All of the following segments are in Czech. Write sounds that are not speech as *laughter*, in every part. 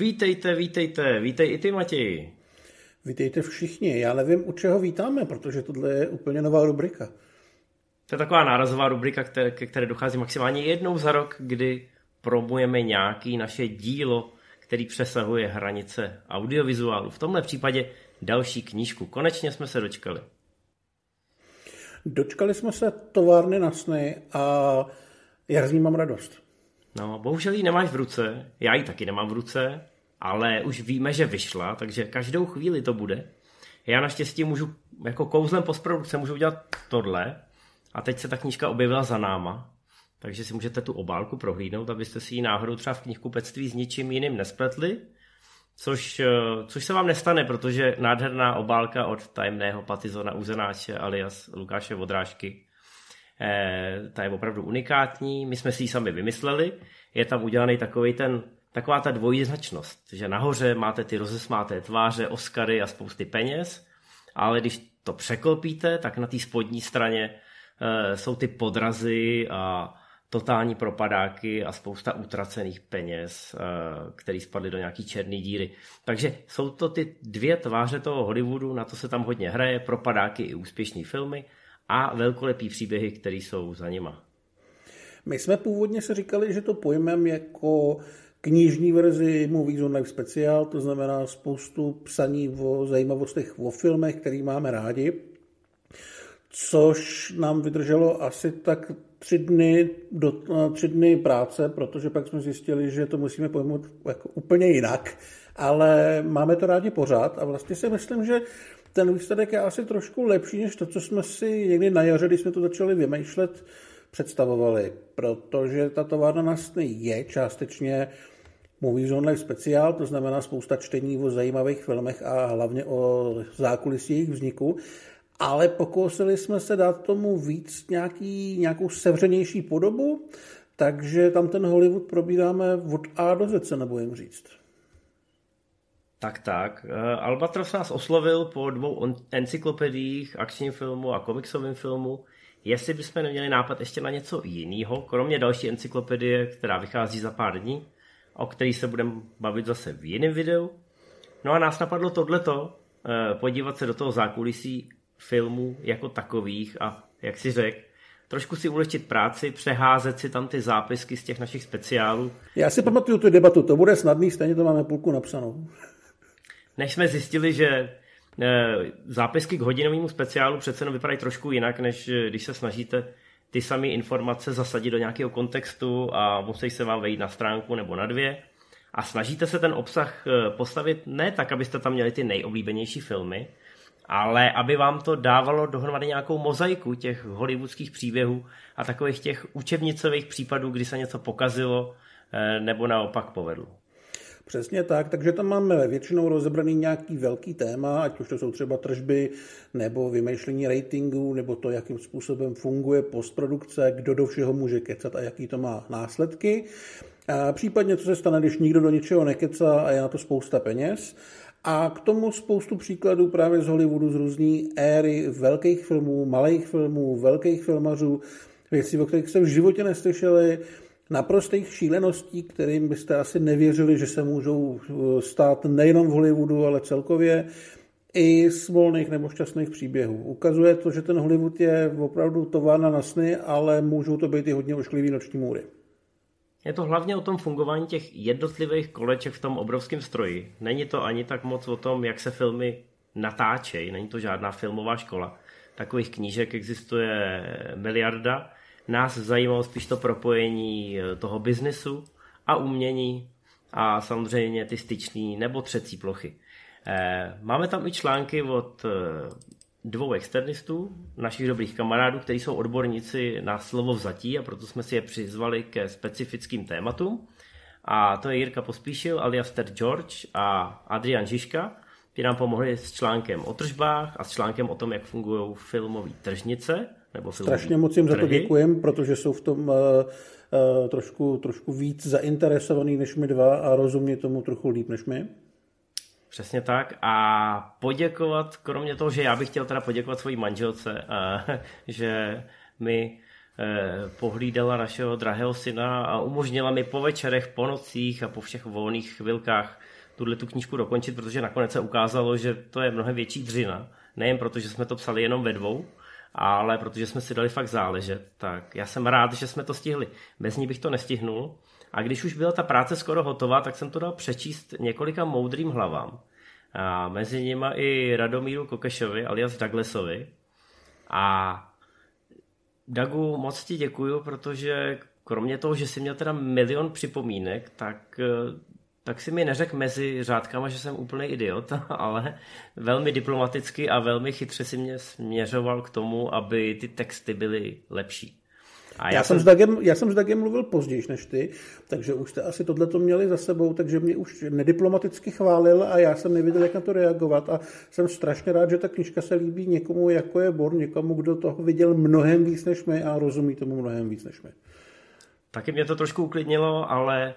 Vítejte, vítejte, vítej i ty Matěji. Vítejte všichni. Já nevím, u čeho vítáme, protože tohle je úplně nová rubrika. To je taková nárazová rubrika, které, ke které dochází maximálně jednou za rok, kdy promujeme nějaký naše dílo, který přesahuje hranice audiovizuálu. V tomhle případě další knížku. Konečně jsme se dočkali. Dočkali jsme se továrny na sny a já z ní mám radost. No, bohužel ji nemáš v ruce, já ji taky nemám v ruce, ale už víme, že vyšla, takže každou chvíli to bude. Já naštěstí můžu, jako kouzlem postprodukce můžu udělat tohle. A teď se ta knížka objevila za náma, takže si můžete tu obálku prohlídnout, abyste si ji náhodou třeba v knihkupectví s ničím jiným nespletli, což, eh, což se vám nestane, protože nádherná obálka od tajemného patizona Uzenáče alias Lukáše Vodrážky. Eh, ta je opravdu unikátní, my jsme si ji sami vymysleli, je tam udělaný takový ten, taková ta dvojznačnost, že nahoře máte ty rozesmáté tváře, Oscary a spousty peněz, ale když to překlopíte, tak na té spodní straně e, jsou ty podrazy a totální propadáky a spousta utracených peněz, e, které spadly do nějaký černé díry. Takže jsou to ty dvě tváře toho Hollywoodu, na to se tam hodně hraje, propadáky i úspěšné filmy a velkolepý příběhy, které jsou za nima. My jsme původně se říkali, že to pojmem jako knižní verzi Movies on Live speciál, to znamená spoustu psaní o zajímavostech o filmech, který máme rádi, což nám vydrželo asi tak tři dny, do, tři dny práce, protože pak jsme zjistili, že to musíme pojmout jako úplně jinak, ale máme to rádi pořád a vlastně si myslím, že ten výsledek je asi trošku lepší, než to, co jsme si někdy na jaře, když jsme to začali vymýšlet, představovali, protože ta továrna na sny je částečně Movies Online speciál, to znamená spousta čtení o zajímavých filmech a hlavně o zákulisí jejich vzniku, ale pokusili jsme se dát tomu víc nějaký, nějakou sevřenější podobu, takže tam ten Hollywood probíráme od A do Z, se nebojím říct. Tak, tak. Eh, Albatros nás oslovil po dvou encyklopediích, akčním filmu a komiksovém filmu, jestli bychom neměli nápad ještě na něco jiného, kromě další encyklopedie, která vychází za pár dní, o který se budeme bavit zase v jiném videu. No a nás napadlo tohleto, eh, podívat se do toho zákulisí filmů jako takových a, jak si řekl, trošku si ulehčit práci, přeházet si tam ty zápisky z těch našich speciálů. Já si pamatuju tu debatu, to bude snadný, stejně to máme půlku napsanou než jsme zjistili, že eh, zápisky k hodinovému speciálu přece jenom vypadají trošku jinak, než eh, když se snažíte ty samé informace zasadit do nějakého kontextu a musí se vám vejít na stránku nebo na dvě. A snažíte se ten obsah eh, postavit ne tak, abyste tam měli ty nejoblíbenější filmy, ale aby vám to dávalo dohromady nějakou mozaiku těch hollywoodských příběhů a takových těch učebnicových případů, kdy se něco pokazilo nebo naopak povedlo. Přesně tak, takže tam máme většinou rozebraný nějaký velký téma, ať už to jsou třeba tržby, nebo vymýšlení ratingu, nebo to, jakým způsobem funguje postprodukce, kdo do všeho může kecat a jaký to má následky. A případně, co se stane, když nikdo do ničeho nekecá a je na to spousta peněz. A k tomu spoustu příkladů právě z Hollywoodu, z různý éry velkých filmů, malých filmů, velkých filmařů, věcí, o kterých jste v životě neslyšeli, naprostých šíleností, kterým byste asi nevěřili, že se můžou eh, stát nejenom v Hollywoodu, ale celkově i z volných nebo šťastných příběhů. Ukazuje to, že ten Hollywood je opravdu továrna na sny, ale můžou to být i hodně ošklivý noční můry. Je to hlavně o tom fungování těch jednotlivých koleček v tom obrovském stroji. Není to ani tak moc o tom, jak se filmy natáčejí, není to žádná filmová škola. Takových knížek existuje miliarda, nás zajímalo spíš to propojení eh, toho biznesu a umění a samozřejmě ty styční nebo třecí plochy. Eh, máme tam i články od eh, dvou externistů, našich dobrých kamarádů, kteří jsou odborníci na slovo vzatí a proto jsme si je přizvali ke specifickým tématům. A to je Jirka Pospíšil alias Ted George a Adrian Žižka, kteří nám pomohli s článkem o tržbách a s článkem o tom, jak fungují filmové tržnice nebo Strašně moc jim za to děkujem, protože jsou v tom uh, uh, trošku, trošku víc zainteresovaný než my dva a rozumí tomu trochu líp než my. Přesně tak a poděkovat, kromě toho, že já bych chtěl teda poděkovat svojí manželce, uh, *laughs* že mi pohlídala našeho drahého syna a umožnila mi po večerech, po nocích a po všech volných chvilkách tuhle tu knížku dokončit, protože nakonec se ukázalo, že to je mnohem větší dřina. Nejen proto, že jsme to psali jenom ve dvou, ale protože jsme si dali fakt záležet, tak já jsem rád, že jsme to stihli. Bez ní bych to nestihnul. A když už byla ta práce skoro hotová, tak jsem to dal přečíst několika moudrým hlavám. A mezi nimi i Radomíru Kokešovi alias Douglasovi. A Dagu, moc ti děkuju, protože kromě toho, že jsi měl teda milion připomínek, tak tak si mi neřek mezi řádkama, že jsem úplný idiot, *laughs* ale velmi diplomaticky a velmi chytře si mě směřoval k tomu, aby ty texty byly lepší. A já, já, jsem s Dagem, já jsem s Dagem mluvil později než ty, takže už jste asi tohle to měli za sebou, takže mě už nediplomaticky chválil a já jsem nevěděl, jak na to reagovat a jsem strašně rád, že ta knižka se líbí někomu, jako je Bor, někomu, kdo toho viděl mnohem víc než my a rozumí tomu mnohem víc než my. Taky mě to trošku uklidnilo, ale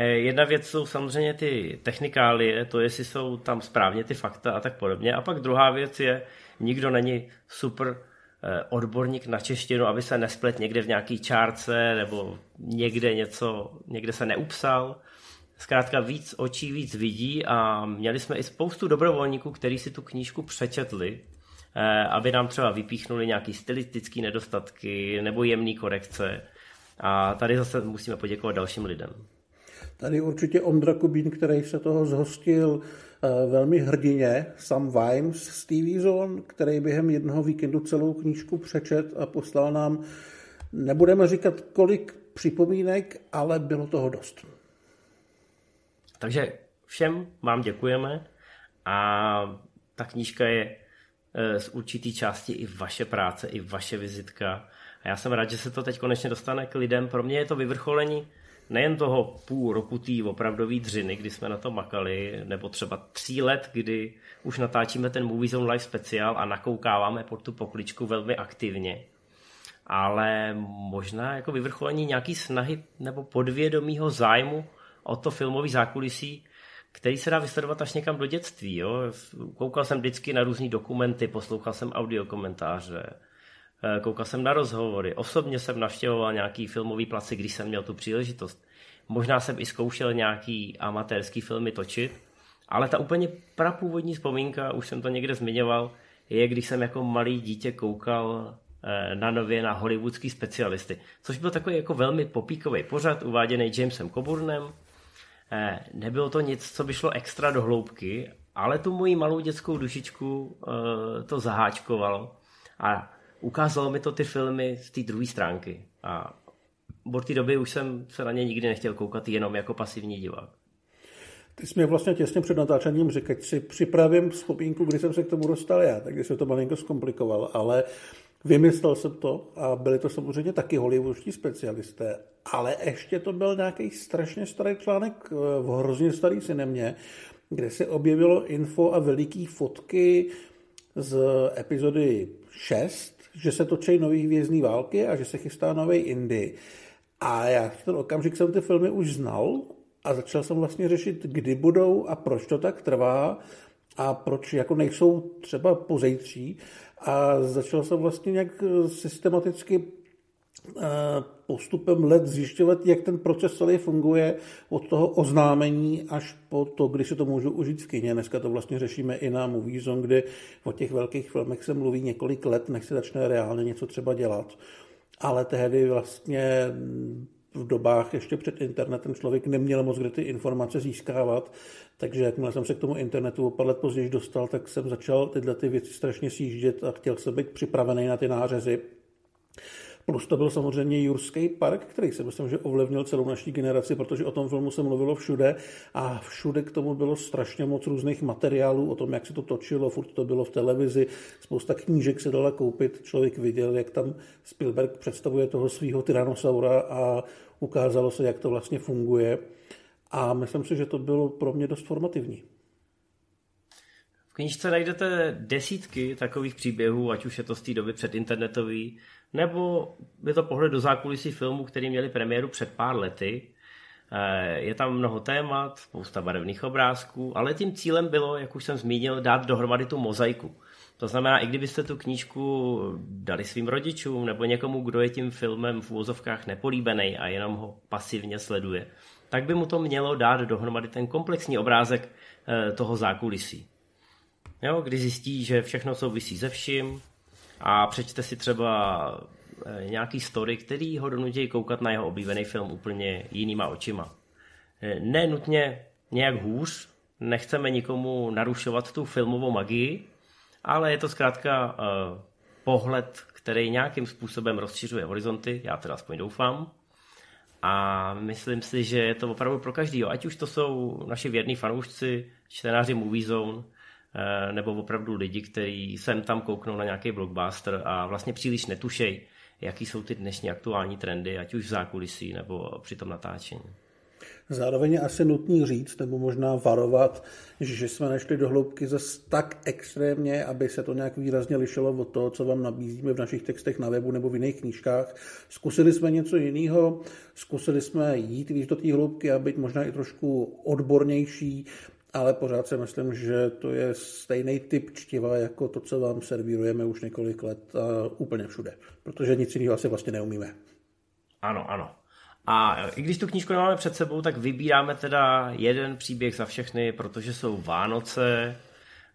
jedna věc jsou samozřejmě ty technikálie, to jestli jsou tam správně ty fakta a tak podobně. A pak druhá věc je, nikdo není super eh, odborník na češtinu, aby se nesplet někde v nějaký čárce nebo někde něco, někde se neupsal. Zkrátka víc očí víc vidí a měli jsme i spoustu dobrovolníků, kteří si tu knížku přečetli, eh, aby nám třeba vypíchnuli nějaký stylistický nedostatky nebo jemný korekce. A tady zase musíme poděkovat dalším lidem. Tady určitě Ondra Kubín, který se toho zhostil eh, velmi hrdině, Sam Vimes z TV Zone, který během jednoho víkendu celou knížku přečet a poslal nám, nebudeme říkat kolik připomínek, ale bylo toho dost. Takže všem vám děkujeme a ta knížka je eh, z určitý části i vaše práce, i vaše vizitka. A já jsem rád, že se to teď konečně dostane k lidem. Pro mě je to vyvrcholení nejen toho půl roku té opravdové dřiny, kdy jsme na to makali, nebo třeba tří let, kdy už natáčíme ten Movie Zone Live speciál a nakoukáváme pod tu pokličku velmi aktivně. Ale možná jako vyvrcholení nějaký snahy nebo podvědomího zájmu o to filmový zákulisí, který se dá vysledovat až někam do dětství. Jo? Koukal jsem vždycky na různé dokumenty, poslouchal jsem audiokomentáře, koukal jsem na rozhovory, osobně jsem navštěvoval nějaký filmový placi, když jsem měl tu příležitost. Možná jsem i zkoušel nějaký amatérský filmy točit, ale ta úplně prapůvodní vzpomínka, už jsem to někde zmiňoval, je, když jsem jako malý dítě koukal eh, na nově na hollywoodský specialisty, což byl takový jako velmi popíkový pořad, uváděný Jamesem Coburnem. Eh, nebylo to nic, co by šlo extra do hloubky, ale tu moji malou dětskou dušičku to zaháčkovalo. A ukázalo mi to ty filmy z té druhé stránky. A od té doby už jsem se na ně nikdy nechtěl koukat jenom jako pasivní divák. Ty jsi mi vlastně těsně před natáčením řekl, ať si připravím vzpomínku, kdy jsem se k tomu dostal já, takže se to malinko zkomplikoval, ale vymyslel jsem to a byli to samozřejmě taky hollywoodští specialisté, ale ještě to byl nějaký strašně starý článek eh, v hrozně starý cinemě, kde se objevilo info a veliký fotky z epizody 6 že se točí nový hvězdný války a že se chystá nový Indy. A já v ten okamžik jsem ty filmy už znal a začal jsem vlastně řešit, kdy budou a proč to tak trvá a proč jako nejsou třeba pozejtří. A začal jsem vlastně nějak systematicky postupem let zjišťovat, jak ten proces celý funguje od toho oznámení až po to, kdy si to můžu užít v kině. Dneska to vlastně řešíme i na Movie Zone, kdy o těch velkých filmech se mluví několik let, než se začne reálně něco třeba dělat. Ale tehdy vlastně v dobách ještě před internetem člověk neměl moc kde ty informace získávat, takže jakmile jsem se k tomu internetu o pár let později dostal, tak jsem začal tyhle ty věci strašně sjíždět a chtěl jsem být připravený na ty nářezy. Plus to byl samozřejmě Jurský park, který si myslím, že ovlivnil celou naší generaci, protože o tom filmu se mluvilo všude a všude k tomu bylo strašně moc různých materiálů o tom, jak se to točilo, furt to bylo v televizi, spousta knížek se dala koupit, člověk viděl, jak tam Spielberg představuje toho svého tyrannosaura a ukázalo se, jak to vlastně funguje. A myslím si, že to bylo pro mě dost formativní. V knižce najdete desítky takových příběhů, ať už je to z té doby předinternetový, nebo je to pohled do zákulisí filmů, který měli premiéru před pár lety. Eh, je tam mnoho témat, spousta barevných obrázků, ale tím cílem bylo, jak už jsem zmínil, dát dohromady tu mozaiku. To znamená, i kdybyste tu knížku dali svým rodičům nebo někomu, kdo je tím filmem v úvozovkách nepolíbený a jenom ho pasivně sleduje, tak by mu to mělo dát dohromady ten komplexní obrázek eh, toho zákulisí. Jo, kdy zjistí, že všechno souvisí se vším a přečte si třeba eh, nějaký story, který ho donutí koukat na jeho oblíbený film úplně jinýma očima. Eh, ne nutně nějak hůř, nechceme nikomu narušovat tu filmovou magii, ale je to zkrátka uh, pohled, který nějakým způsobem rozšiřuje horizonty, já teda aspoň doufám. A myslím si, že je to opravdu pro každýho, ať už to jsou naši věrní fanoušci, čtenáři Movie Zone, eh, nebo opravdu lidi, kteří sem tam kouknou na nějaký blockbuster a vlastně příliš netušej, jaký jsou ty dnešní aktuální trendy, ať už v zákulisí nebo při tom natáčení. Zároveň je asi nutný říct, nebo možná varovat, že jsme nešli do hloubky zase tak extrémně, aby se to nějak výrazně lišilo od toho, co vám nabízíme v našich textech na webu nebo v jiných knížkách. Zkusili jsme něco jiného, zkusili jsme jít víc do té hloubky a být možná i trošku odbornější, ale pořád si myslím, že to je stejný typ čtiva jako to, co vám servírujeme už několik let a úplně všude, protože nic jiného asi vlastně neumíme. Ano, ano. A i když tu knížku nemáme před sebou, tak vybíráme teda jeden příběh za všechny, protože jsou Vánoce,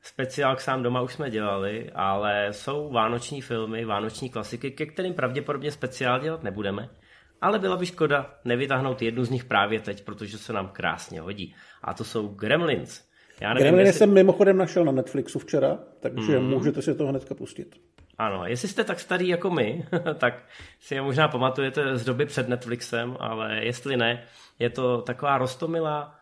speciál k sám doma už jsme dělali, ale jsou vánoční filmy, vánoční klasiky, ke kterým pravděpodobně speciál dělat nebudeme. Ale byla by škoda nevytáhnout jednu z nich právě teď, protože se nám krásně hodí. A to jsou Gremlins. Já nevím, Gremlins jestli... jsem mimochodem našel na Netflixu včera, takže mm. můžete si to hnedka pustit. Ano, jestli jste tak starý jako my, *laughs* tak si je možná pamatujete z doby před Netflixem, ale jestli ne, je to taková rostomilá,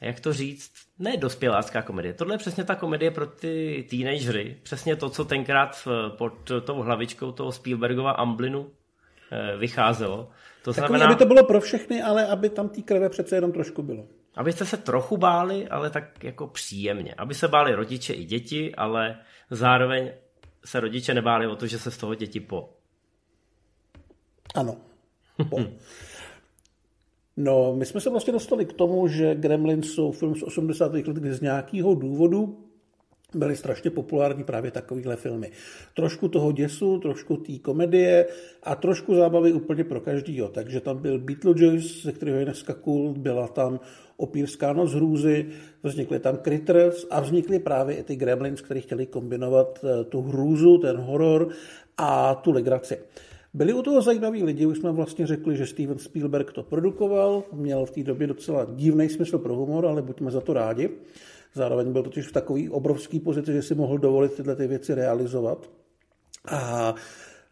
jak to říct, ne dospělácká komedie. Tohle je přesně ta komedie pro ty teenagery. Přesně to, co tenkrát pod tou hlavičkou toho Spielbergova Amblinu vycházelo. To Takový, znamená, aby to bylo pro všechny, ale aby tam té krve přece jenom trošku bylo. Abyste se trochu báli, ale tak jako příjemně. Aby se báli rodiče i děti, ale zároveň se rodiče nebáli o to, že se z toho děti po. Ano. *laughs* Po. No, my jsme se vlastně dostali k tomu, že Gremlins jsou film z 80. let, kdy z nějakého důvodu byly strašně populární právě takovýhle filmy. Trošku toho děsu, trošku té komedie a trošku zábavy úplně pro každýho. Takže tam byl Beetlejuice, ze kterého je dneska cool, byla tam Opírská noc hrůzy, vznikly tam Critters a vznikly právě i ty Gremlins, kteří chtěli kombinovat eh, tu hrůzu, ten horor a tu legraci. Byli u toho zajímaví lidi, už jsme vlastně řekli, že Steven Spielberg to produkoval, měl v té době docela divný smysl pro humor, ale buďme za to rádi. Zároveň byl totiž v takový obrovský pozici, že si mohl dovolit tyhle ty věci realizovat. A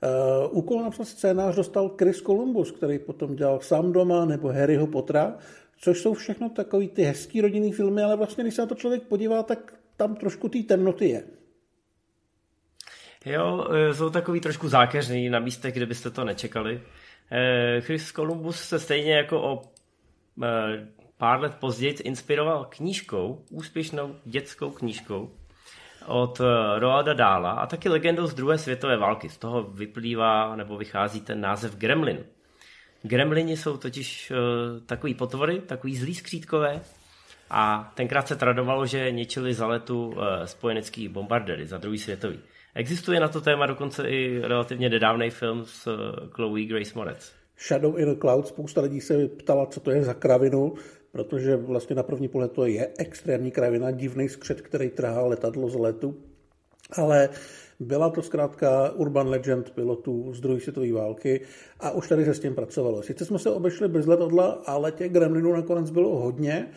Uh, úkol napsat scénář dostal Chris Columbus, který potom dělal sám doma nebo Harryho Pottera, což jsou všechno takový ty hezký rodinný filmy, ale vlastně, když se na to člověk podívá, tak tam trošku té temnoty je. Jo, e, jsou takový trošku zákeřný na místech, kde byste to nečekali. E, Chris Columbus se stejně jako o pár let později inspiroval knížkou, úspěšnou dětskou knížkou od Roalda Dála a taky legendou z druhé světové války. Z toho vyplývá nebo vychází ten název Gremlin. Gremlini jsou totiž uh, takový potvory, takový zlý skřítkové a tenkrát se tradovalo, že ničili za letu uh, spojenecký bombardery za druhý světový. Existuje na to téma dokonce i relativně nedávný film s uh, Chloe Grace Moretz. Shadow in a Cloud, spousta lidí se ptala, co to je za kravinu, protože vlastně na první pohled to je extrémní kravina, divný skřet, který trhá letadlo z letu, ale byla to zkrátka urban legend pilotů z druhé světové války a už tady se s tím pracovalo. Sice jsme se obešli bez letadla, ale těch gremlinů nakonec bylo hodně.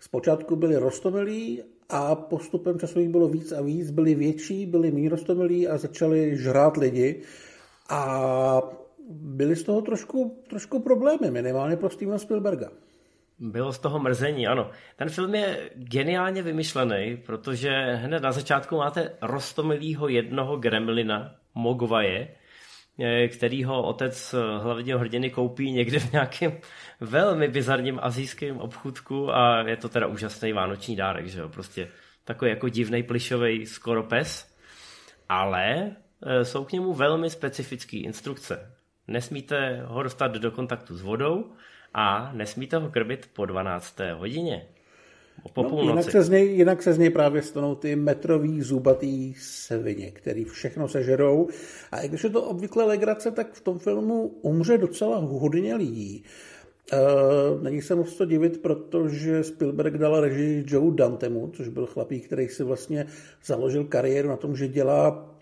Zpočátku byli rostomilí a postupem času jich bylo víc a víc, byli větší, byli méně rostomilí a začali žrát lidi. A byly z toho trošku, trošku problémy, minimálně pro Stevena Spielberga. Bylo z toho mrzení, ano. Ten film je geniálně vymyšlený, protože hned na začátku máte rostomilýho jednoho gremlina, Mogvaje, eh, kterýho otec hlavního hrdiny koupí někde v nějakém *laughs* velmi bizarním azijském obchůdku a je to teda úžasný vánoční dárek, že jo, prostě takový jako divný plišový skoro pes, ale eh, jsou k němu velmi specifické instrukce. Nesmíte ho dostat do kontaktu s vodou, a nesmíte ho krmit po 12. hodině. po no, jinak, se z něj, jinak se z něj právě stanou ty metrový zubatý svině, který všechno sežerou. A i když je to obvykle legrace, tak v tom filmu umře docela hodně lidí. Uh, není se moc to divit, protože Spielberg dal režii Joe Dantemu, což byl chlapík, který si vlastně založil kariéru na tom, že dělá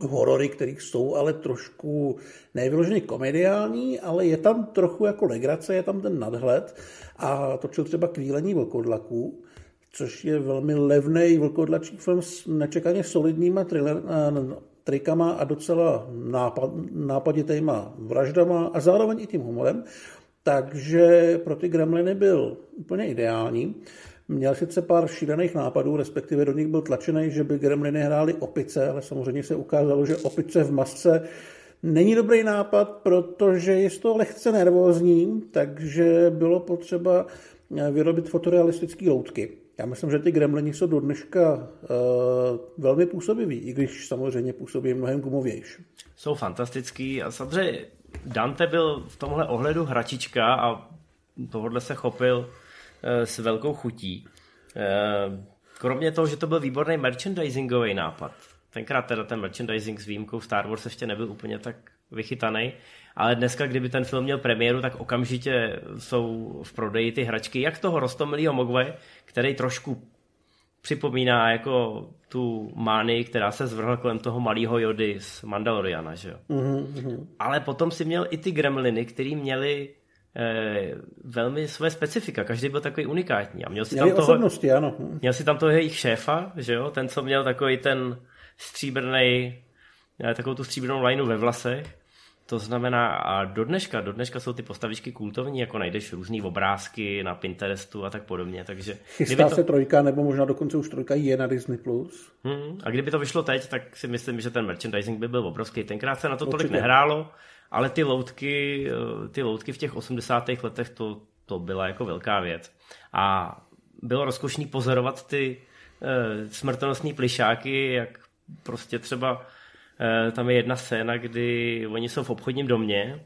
horory, které jsou ale trošku nevyloženě komediální, ale je tam trochu jako legrace, je tam ten nadhled a točil třeba Kvílení vlkodlaků, což je velmi levný vlkodlačí film s nečekaně solidníma thriller, eh, trikama a docela nápad, nápaditýma vraždama a zároveň i tím humorem. Takže pro ty gremliny byl úplně ideální. Měl sice pár šílených nápadů, respektive do nich byl tlačený, že by gremliny hráli opice, ale samozřejmě se ukázalo, že opice v masce není dobrý nápad, protože je to lehce nervózní, takže bylo potřeba vyrobit fotorealistické loutky. Já myslím, že ty gremlini jsou do dneška uh, velmi působivý, i když samozřejmě působí mnohem gumovější. Jsou fantastický a samozřejmě Dante byl v tomhle ohledu hračička a tohle se chopil s velkou chutí. Uh, kromě toho, že to byl výborný merchandisingový nápad. Tenkrát teda ten merchandising s výjimkou Star Wars ještě nebyl úplně tak vychytaný, ale dneska, kdyby ten film měl premiéru, tak okamžitě jsou v prodeji ty hračky, jak toho rostomilého Mogwai, který trošku připomíná jako tu mány, která se zvrhla kolem toho malého Jody z Mandaloriana, že jo. Mm-hmm. Ale potom si měl i ty gremliny, který měli eh, velmi své specifika. Každý byl takový unikátní. A měl si tam toho, ano. Měl si tam toho jejich šéfa, že jo, ten, co měl takový ten stříbrný, eh, takovou tu stříbrnou lineu ve vlasech to znamená, a do dneška, do dneška jsou ty postavičky kultovní, jako najdeš různé obrázky na Pinterestu a tak podobně. Takže Chystá to... se trojka, nebo možná dokonce už trojka je na Disney+. Plus. Hmm, a kdyby to vyšlo teď, tak si myslím, že ten merchandising by byl obrovský. Tenkrát se na to Určitě. tolik nehrálo, ale ty loutky, eh, ty loutky v těch 80. letech, to, to byla jako velká věc. A bylo rozkošný pozorovat ty uh, smrtonosní plišáky, jak prostě třeba Eh, tam je jedna scéna, kdy oni jsou v obchodním domě,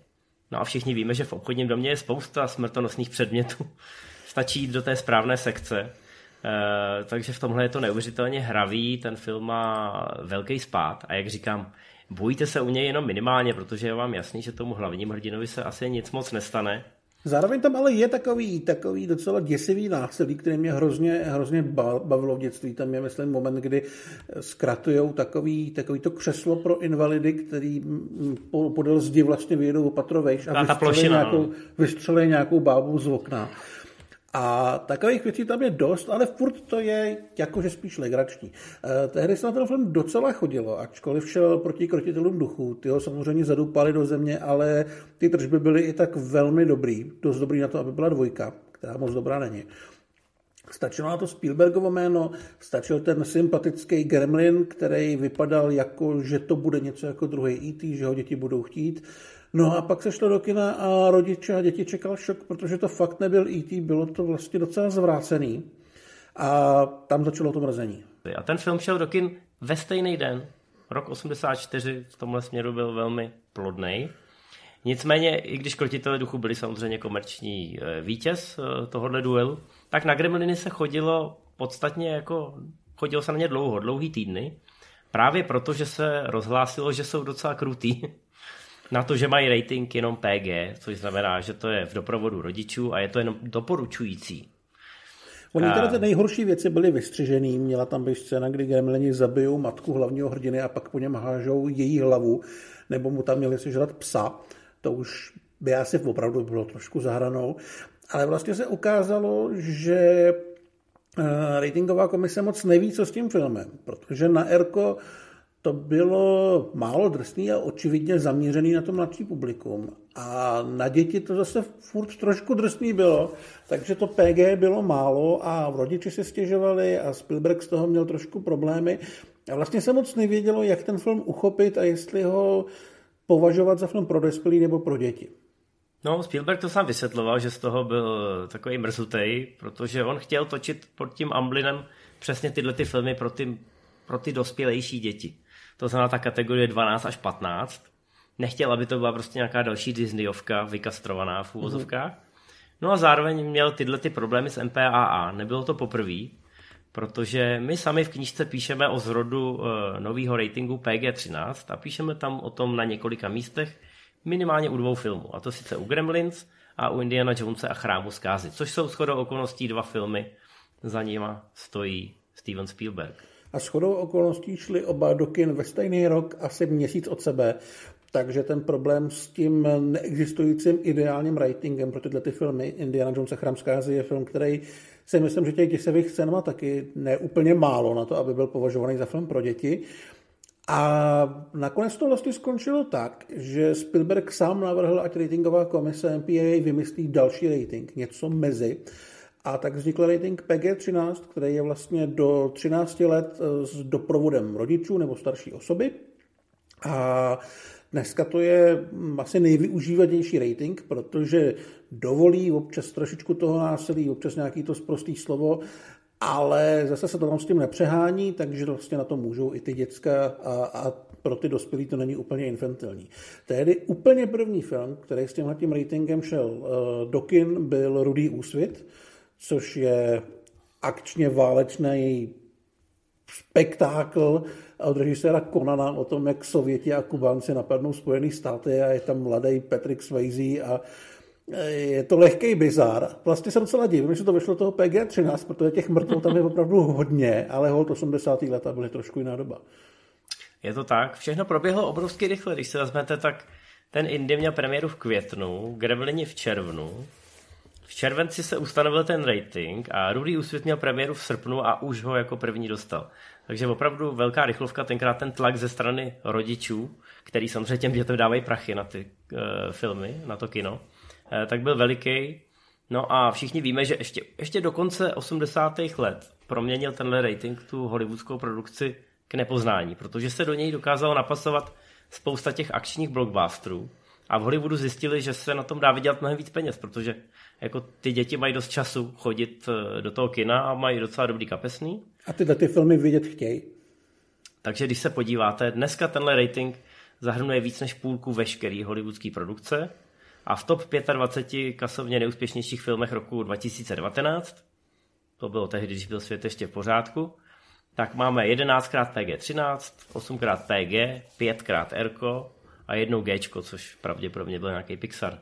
no a všichni víme, že v obchodním domě je spousta smrtonosných předmětů. *laughs* Stačí jít do té správné sekce. Uh, takže v tomhle je to neuvěřitelně hravý, ten film má velký spát a jak říkám, bojíte se u něj jenom minimálně, protože je vám jasný, že tomu hlavnímu hrdinovi se asi nic moc nestane. Zároveň tam ale je takový, takový docela děsivý násilí, který mě hrozně, hrozně bavilo v dětství. Tam je, myslím, moment, kdy zkratujou takový, takový to křeslo pro invalidy, který podél zdi vlastně vyjedou opatrovejš a, a vystřelí nějakou, vystřelí nějakou bábu z okna. A takových věcí tam je dost, ale furt to je jakože spíš legrační. E, tehdy se na ten film docela chodilo, ačkoliv šel proti krotitelům duchu. Ty ho samozřejmě zadupali do země, ale ty tržby byly i tak velmi dobrý. Dost dobrý na to, aby byla dvojka, která moc dobrá není. Stačilo na to Spielbergovo jméno, stačil ten sympatický Gremlin, který vypadal jako, že to bude něco jako druhý E.T., že ho děti budou chtít. No a pak se šlo do kina a rodiče a děti čekal šok, protože to fakt nebyl E.T., bylo to vlastně docela zvrácený. A tam začalo to mrzení. A ten film šel do kin ve stejný den. Rok 84 v tomhle směru byl velmi plodný. Nicméně, i když krotitele duchu byli samozřejmě komerční eh, vítěz eh, tohohle duelu, tak na Gremliny se chodilo podstatně jako, chodilo se na ně dlouho, dlouhý týdny, právě proto, že se rozhlásilo, že jsou docela krutý na to, že mají rating jenom PG, což znamená, že to je v doprovodu rodičů a je to jenom doporučující. Oni teda ty nejhorší věci byly vystřižený. Měla tam být scéna, kdy gremlini zabijou matku hlavního hrdiny a pak po něm hážou její hlavu, nebo mu tam měli sežrat psa. To už by asi opravdu bylo trošku zahranou. Ale vlastně se ukázalo, že eh, ratingová komise moc neví, co s tím filmem, protože na Erko to bylo málo drsný a očividně zaměřený na to mladší publikum. A na děti to zase furt trošku drsný bylo, takže to PG bylo málo a rodiči se stěžovali a Spielberg z toho měl trošku problémy. A vlastně se moc nevědělo, jak ten film uchopit a jestli ho považovat za film pro dospělí nebo pro děti. No, Spielberg to sám vysvětloval, že z toho byl takový mrzutej, protože on chtěl točit pod tím Amblinem přesně tyhle ty filmy pro ty, pro ty dospělejší děti to znamená ta kategorie 12 až 15. Nechtěl, aby to byla prostě nějaká další Disneyovka vykastrovaná v úvozovkách. Mm. No a zároveň měl tyhle ty problémy s MPAA. Nebylo to poprvé, protože my sami v knížce píšeme o zrodu uh, nového ratingu PG-13 a píšeme tam o tom na několika místech, minimálně u dvou filmů. A to sice u Gremlins a u Indiana Jonesa a Chrámu zkázy, což jsou shodou okolností dva filmy, za nima stojí Steven Spielberg. A shodou okolností šli oba do kin ve stejný rok, asi měsíc od sebe. Takže ten problém s tím neexistujícím ideálním ratingem pro tyhle ty filmy, Indiana Jones a Chrám je film, který si myslím, že těch děsivých scén má taky neúplně málo na to, aby byl považovaný za film pro děti. A nakonec to vlastně skončilo tak, že Spielberg sám navrhl, ať ratingová komise MPA vymyslí další rating, něco mezi. A tak vznikl rating PG-13, který je vlastně do 13 let s doprovodem rodičů nebo starší osoby. A Dneska to je asi nejvyužívanější rating, protože dovolí občas trošičku toho násilí, občas nějaký to zprostý slovo, ale zase se to tam s tím nepřehání, takže vlastně na to můžou i ty děcka a, a pro ty dospělí to není úplně infantilní. Tehdy úplně první film, který s tímhle tím ratingem šel uh, do kin, byl Rudý úsvit, což je akčně válečný spektákl od režiséra Konana o tom, jak Sověti a Kubánci napadnou Spojené státy a je tam mladý Patrick Swayze a e, je to lehký bizar. Vlastně jsem docela divím, že to vyšlo toho PG-13, protože těch mrtvů tam je opravdu hodně, ale hold 80. leta byly trošku jiná doba. Je to tak. Všechno proběhlo obrovsky rychle. Když se vezmete, tak ten Indy měl premiéru v květnu, Gremlini v červnu, v červenci se ustanovil ten rating a Rudy Úsvit měl premiéru v srpnu a už ho jako první dostal. Takže opravdu velká rychlovka, tenkrát ten tlak ze strany rodičů, který samozřejmě těm dětem dávají prachy na ty uh, filmy, na to kino, uh, tak byl veliký. No a všichni víme, že ještě, ještě do konce 80. let proměnil tenhle rating tu hollywoodskou produkci k nepoznání, protože se do něj dokázalo napasovat spousta těch akčních blockbusterů a v Hollywoodu zjistili, že se na tom dá vydělat mnohem víc peněz, protože jako ty děti mají dost času chodit eh, do toho kina a mají docela dobrý kapesný. A tyhle ty filmy vidět chtějí. Takže když se podíváte, dneska tenhle rating zahrnuje víc než půlku veškerý hollywoodský produkce a v top 25 kasovně neúspěšnějších filmech roku 2019, to bylo tehdy, když byl svět ještě v pořádku, tak máme 11x PG-13, 8x PG, 5x R a jednou G, což pravděpodobně byl nějaký Pixar.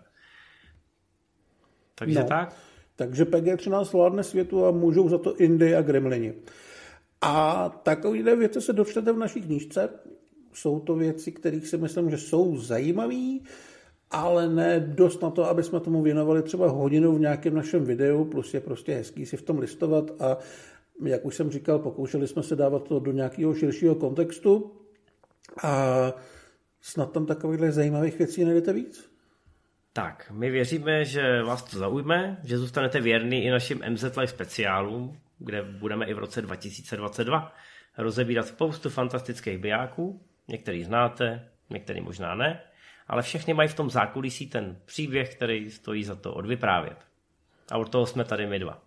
Takže no, tak. Takže PG-13 vládne světu a můžou za to Indy a Gremlini. A takovéhle věci se dočtete v naší knížce. Jsou to věci, kterých si myslím, že jsou zajímavé, ale ne dost na to, aby jsme tomu věnovali třeba hodinu v nějakém našem videu, plus je prostě hezký si v tom listovat a jak už jsem říkal, pokoušeli jsme se dávat to do nějakého širšího kontextu a snad tam takovýchhle zajímavých věcí najdete víc. Tak, my věříme, že vás to zaujme, že zůstanete věrný i našim MZ Live speciálům, kde budeme i v roce 2022 rozebírat spoustu fantastických bijáků. Některý znáte, některý možná ne, ale všechny mají v tom zákulisí ten příběh, který stojí za to odvyprávět. A od toho jsme tady my dva.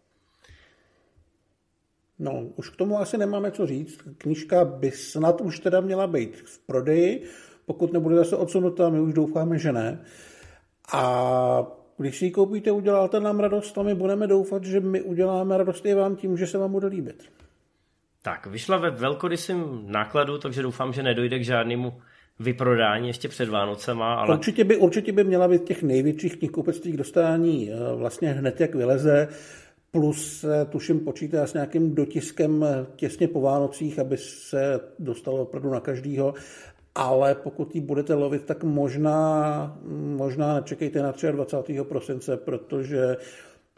No, už k tomu asi nemáme co říct. Knížka by snad už teda měla být v prodeji, pokud nebude zase odsunutá, my už doufáme, že ne. A když si ji koupíte, uděláte nám radost a my budeme doufat, že my uděláme radost i vám tím, že se vám bude líbit. Tak, vyšla ve velkorysým nákladu, takže doufám, že nedojde k žádnému vyprodání ještě před Vánocema. Ale... Určitě, by, určitě by měla být těch největších knihkupectví k dostání eh, vlastně hned, jak vyleze, plus tuším počítá s nějakým dotiskem eh, těsně po Vánocích, aby se dostalo opravdu na každýho ale pokud ji budete lovit, tak možná, možná nečekejte na 23. prosince, protože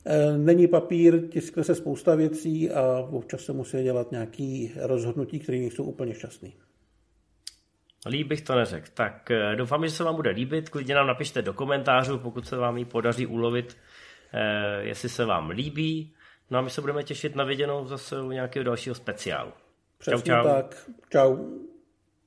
eh, není papír, tiskne se spousta věcí a občas se musí dělat nějaké rozhodnutí, které nejsou úplně šťastné. Líp bych to neřekl. Tak eh, doufám, že se vám bude líbit. Klidně nám napište do komentářů, pokud se vám ji podaří ulovit, eh, jestli se vám líbí. No a my se budeme těšit na viděnou zase u nějakého dalšího speciálu. Přesně čau, čau. tak. Čau.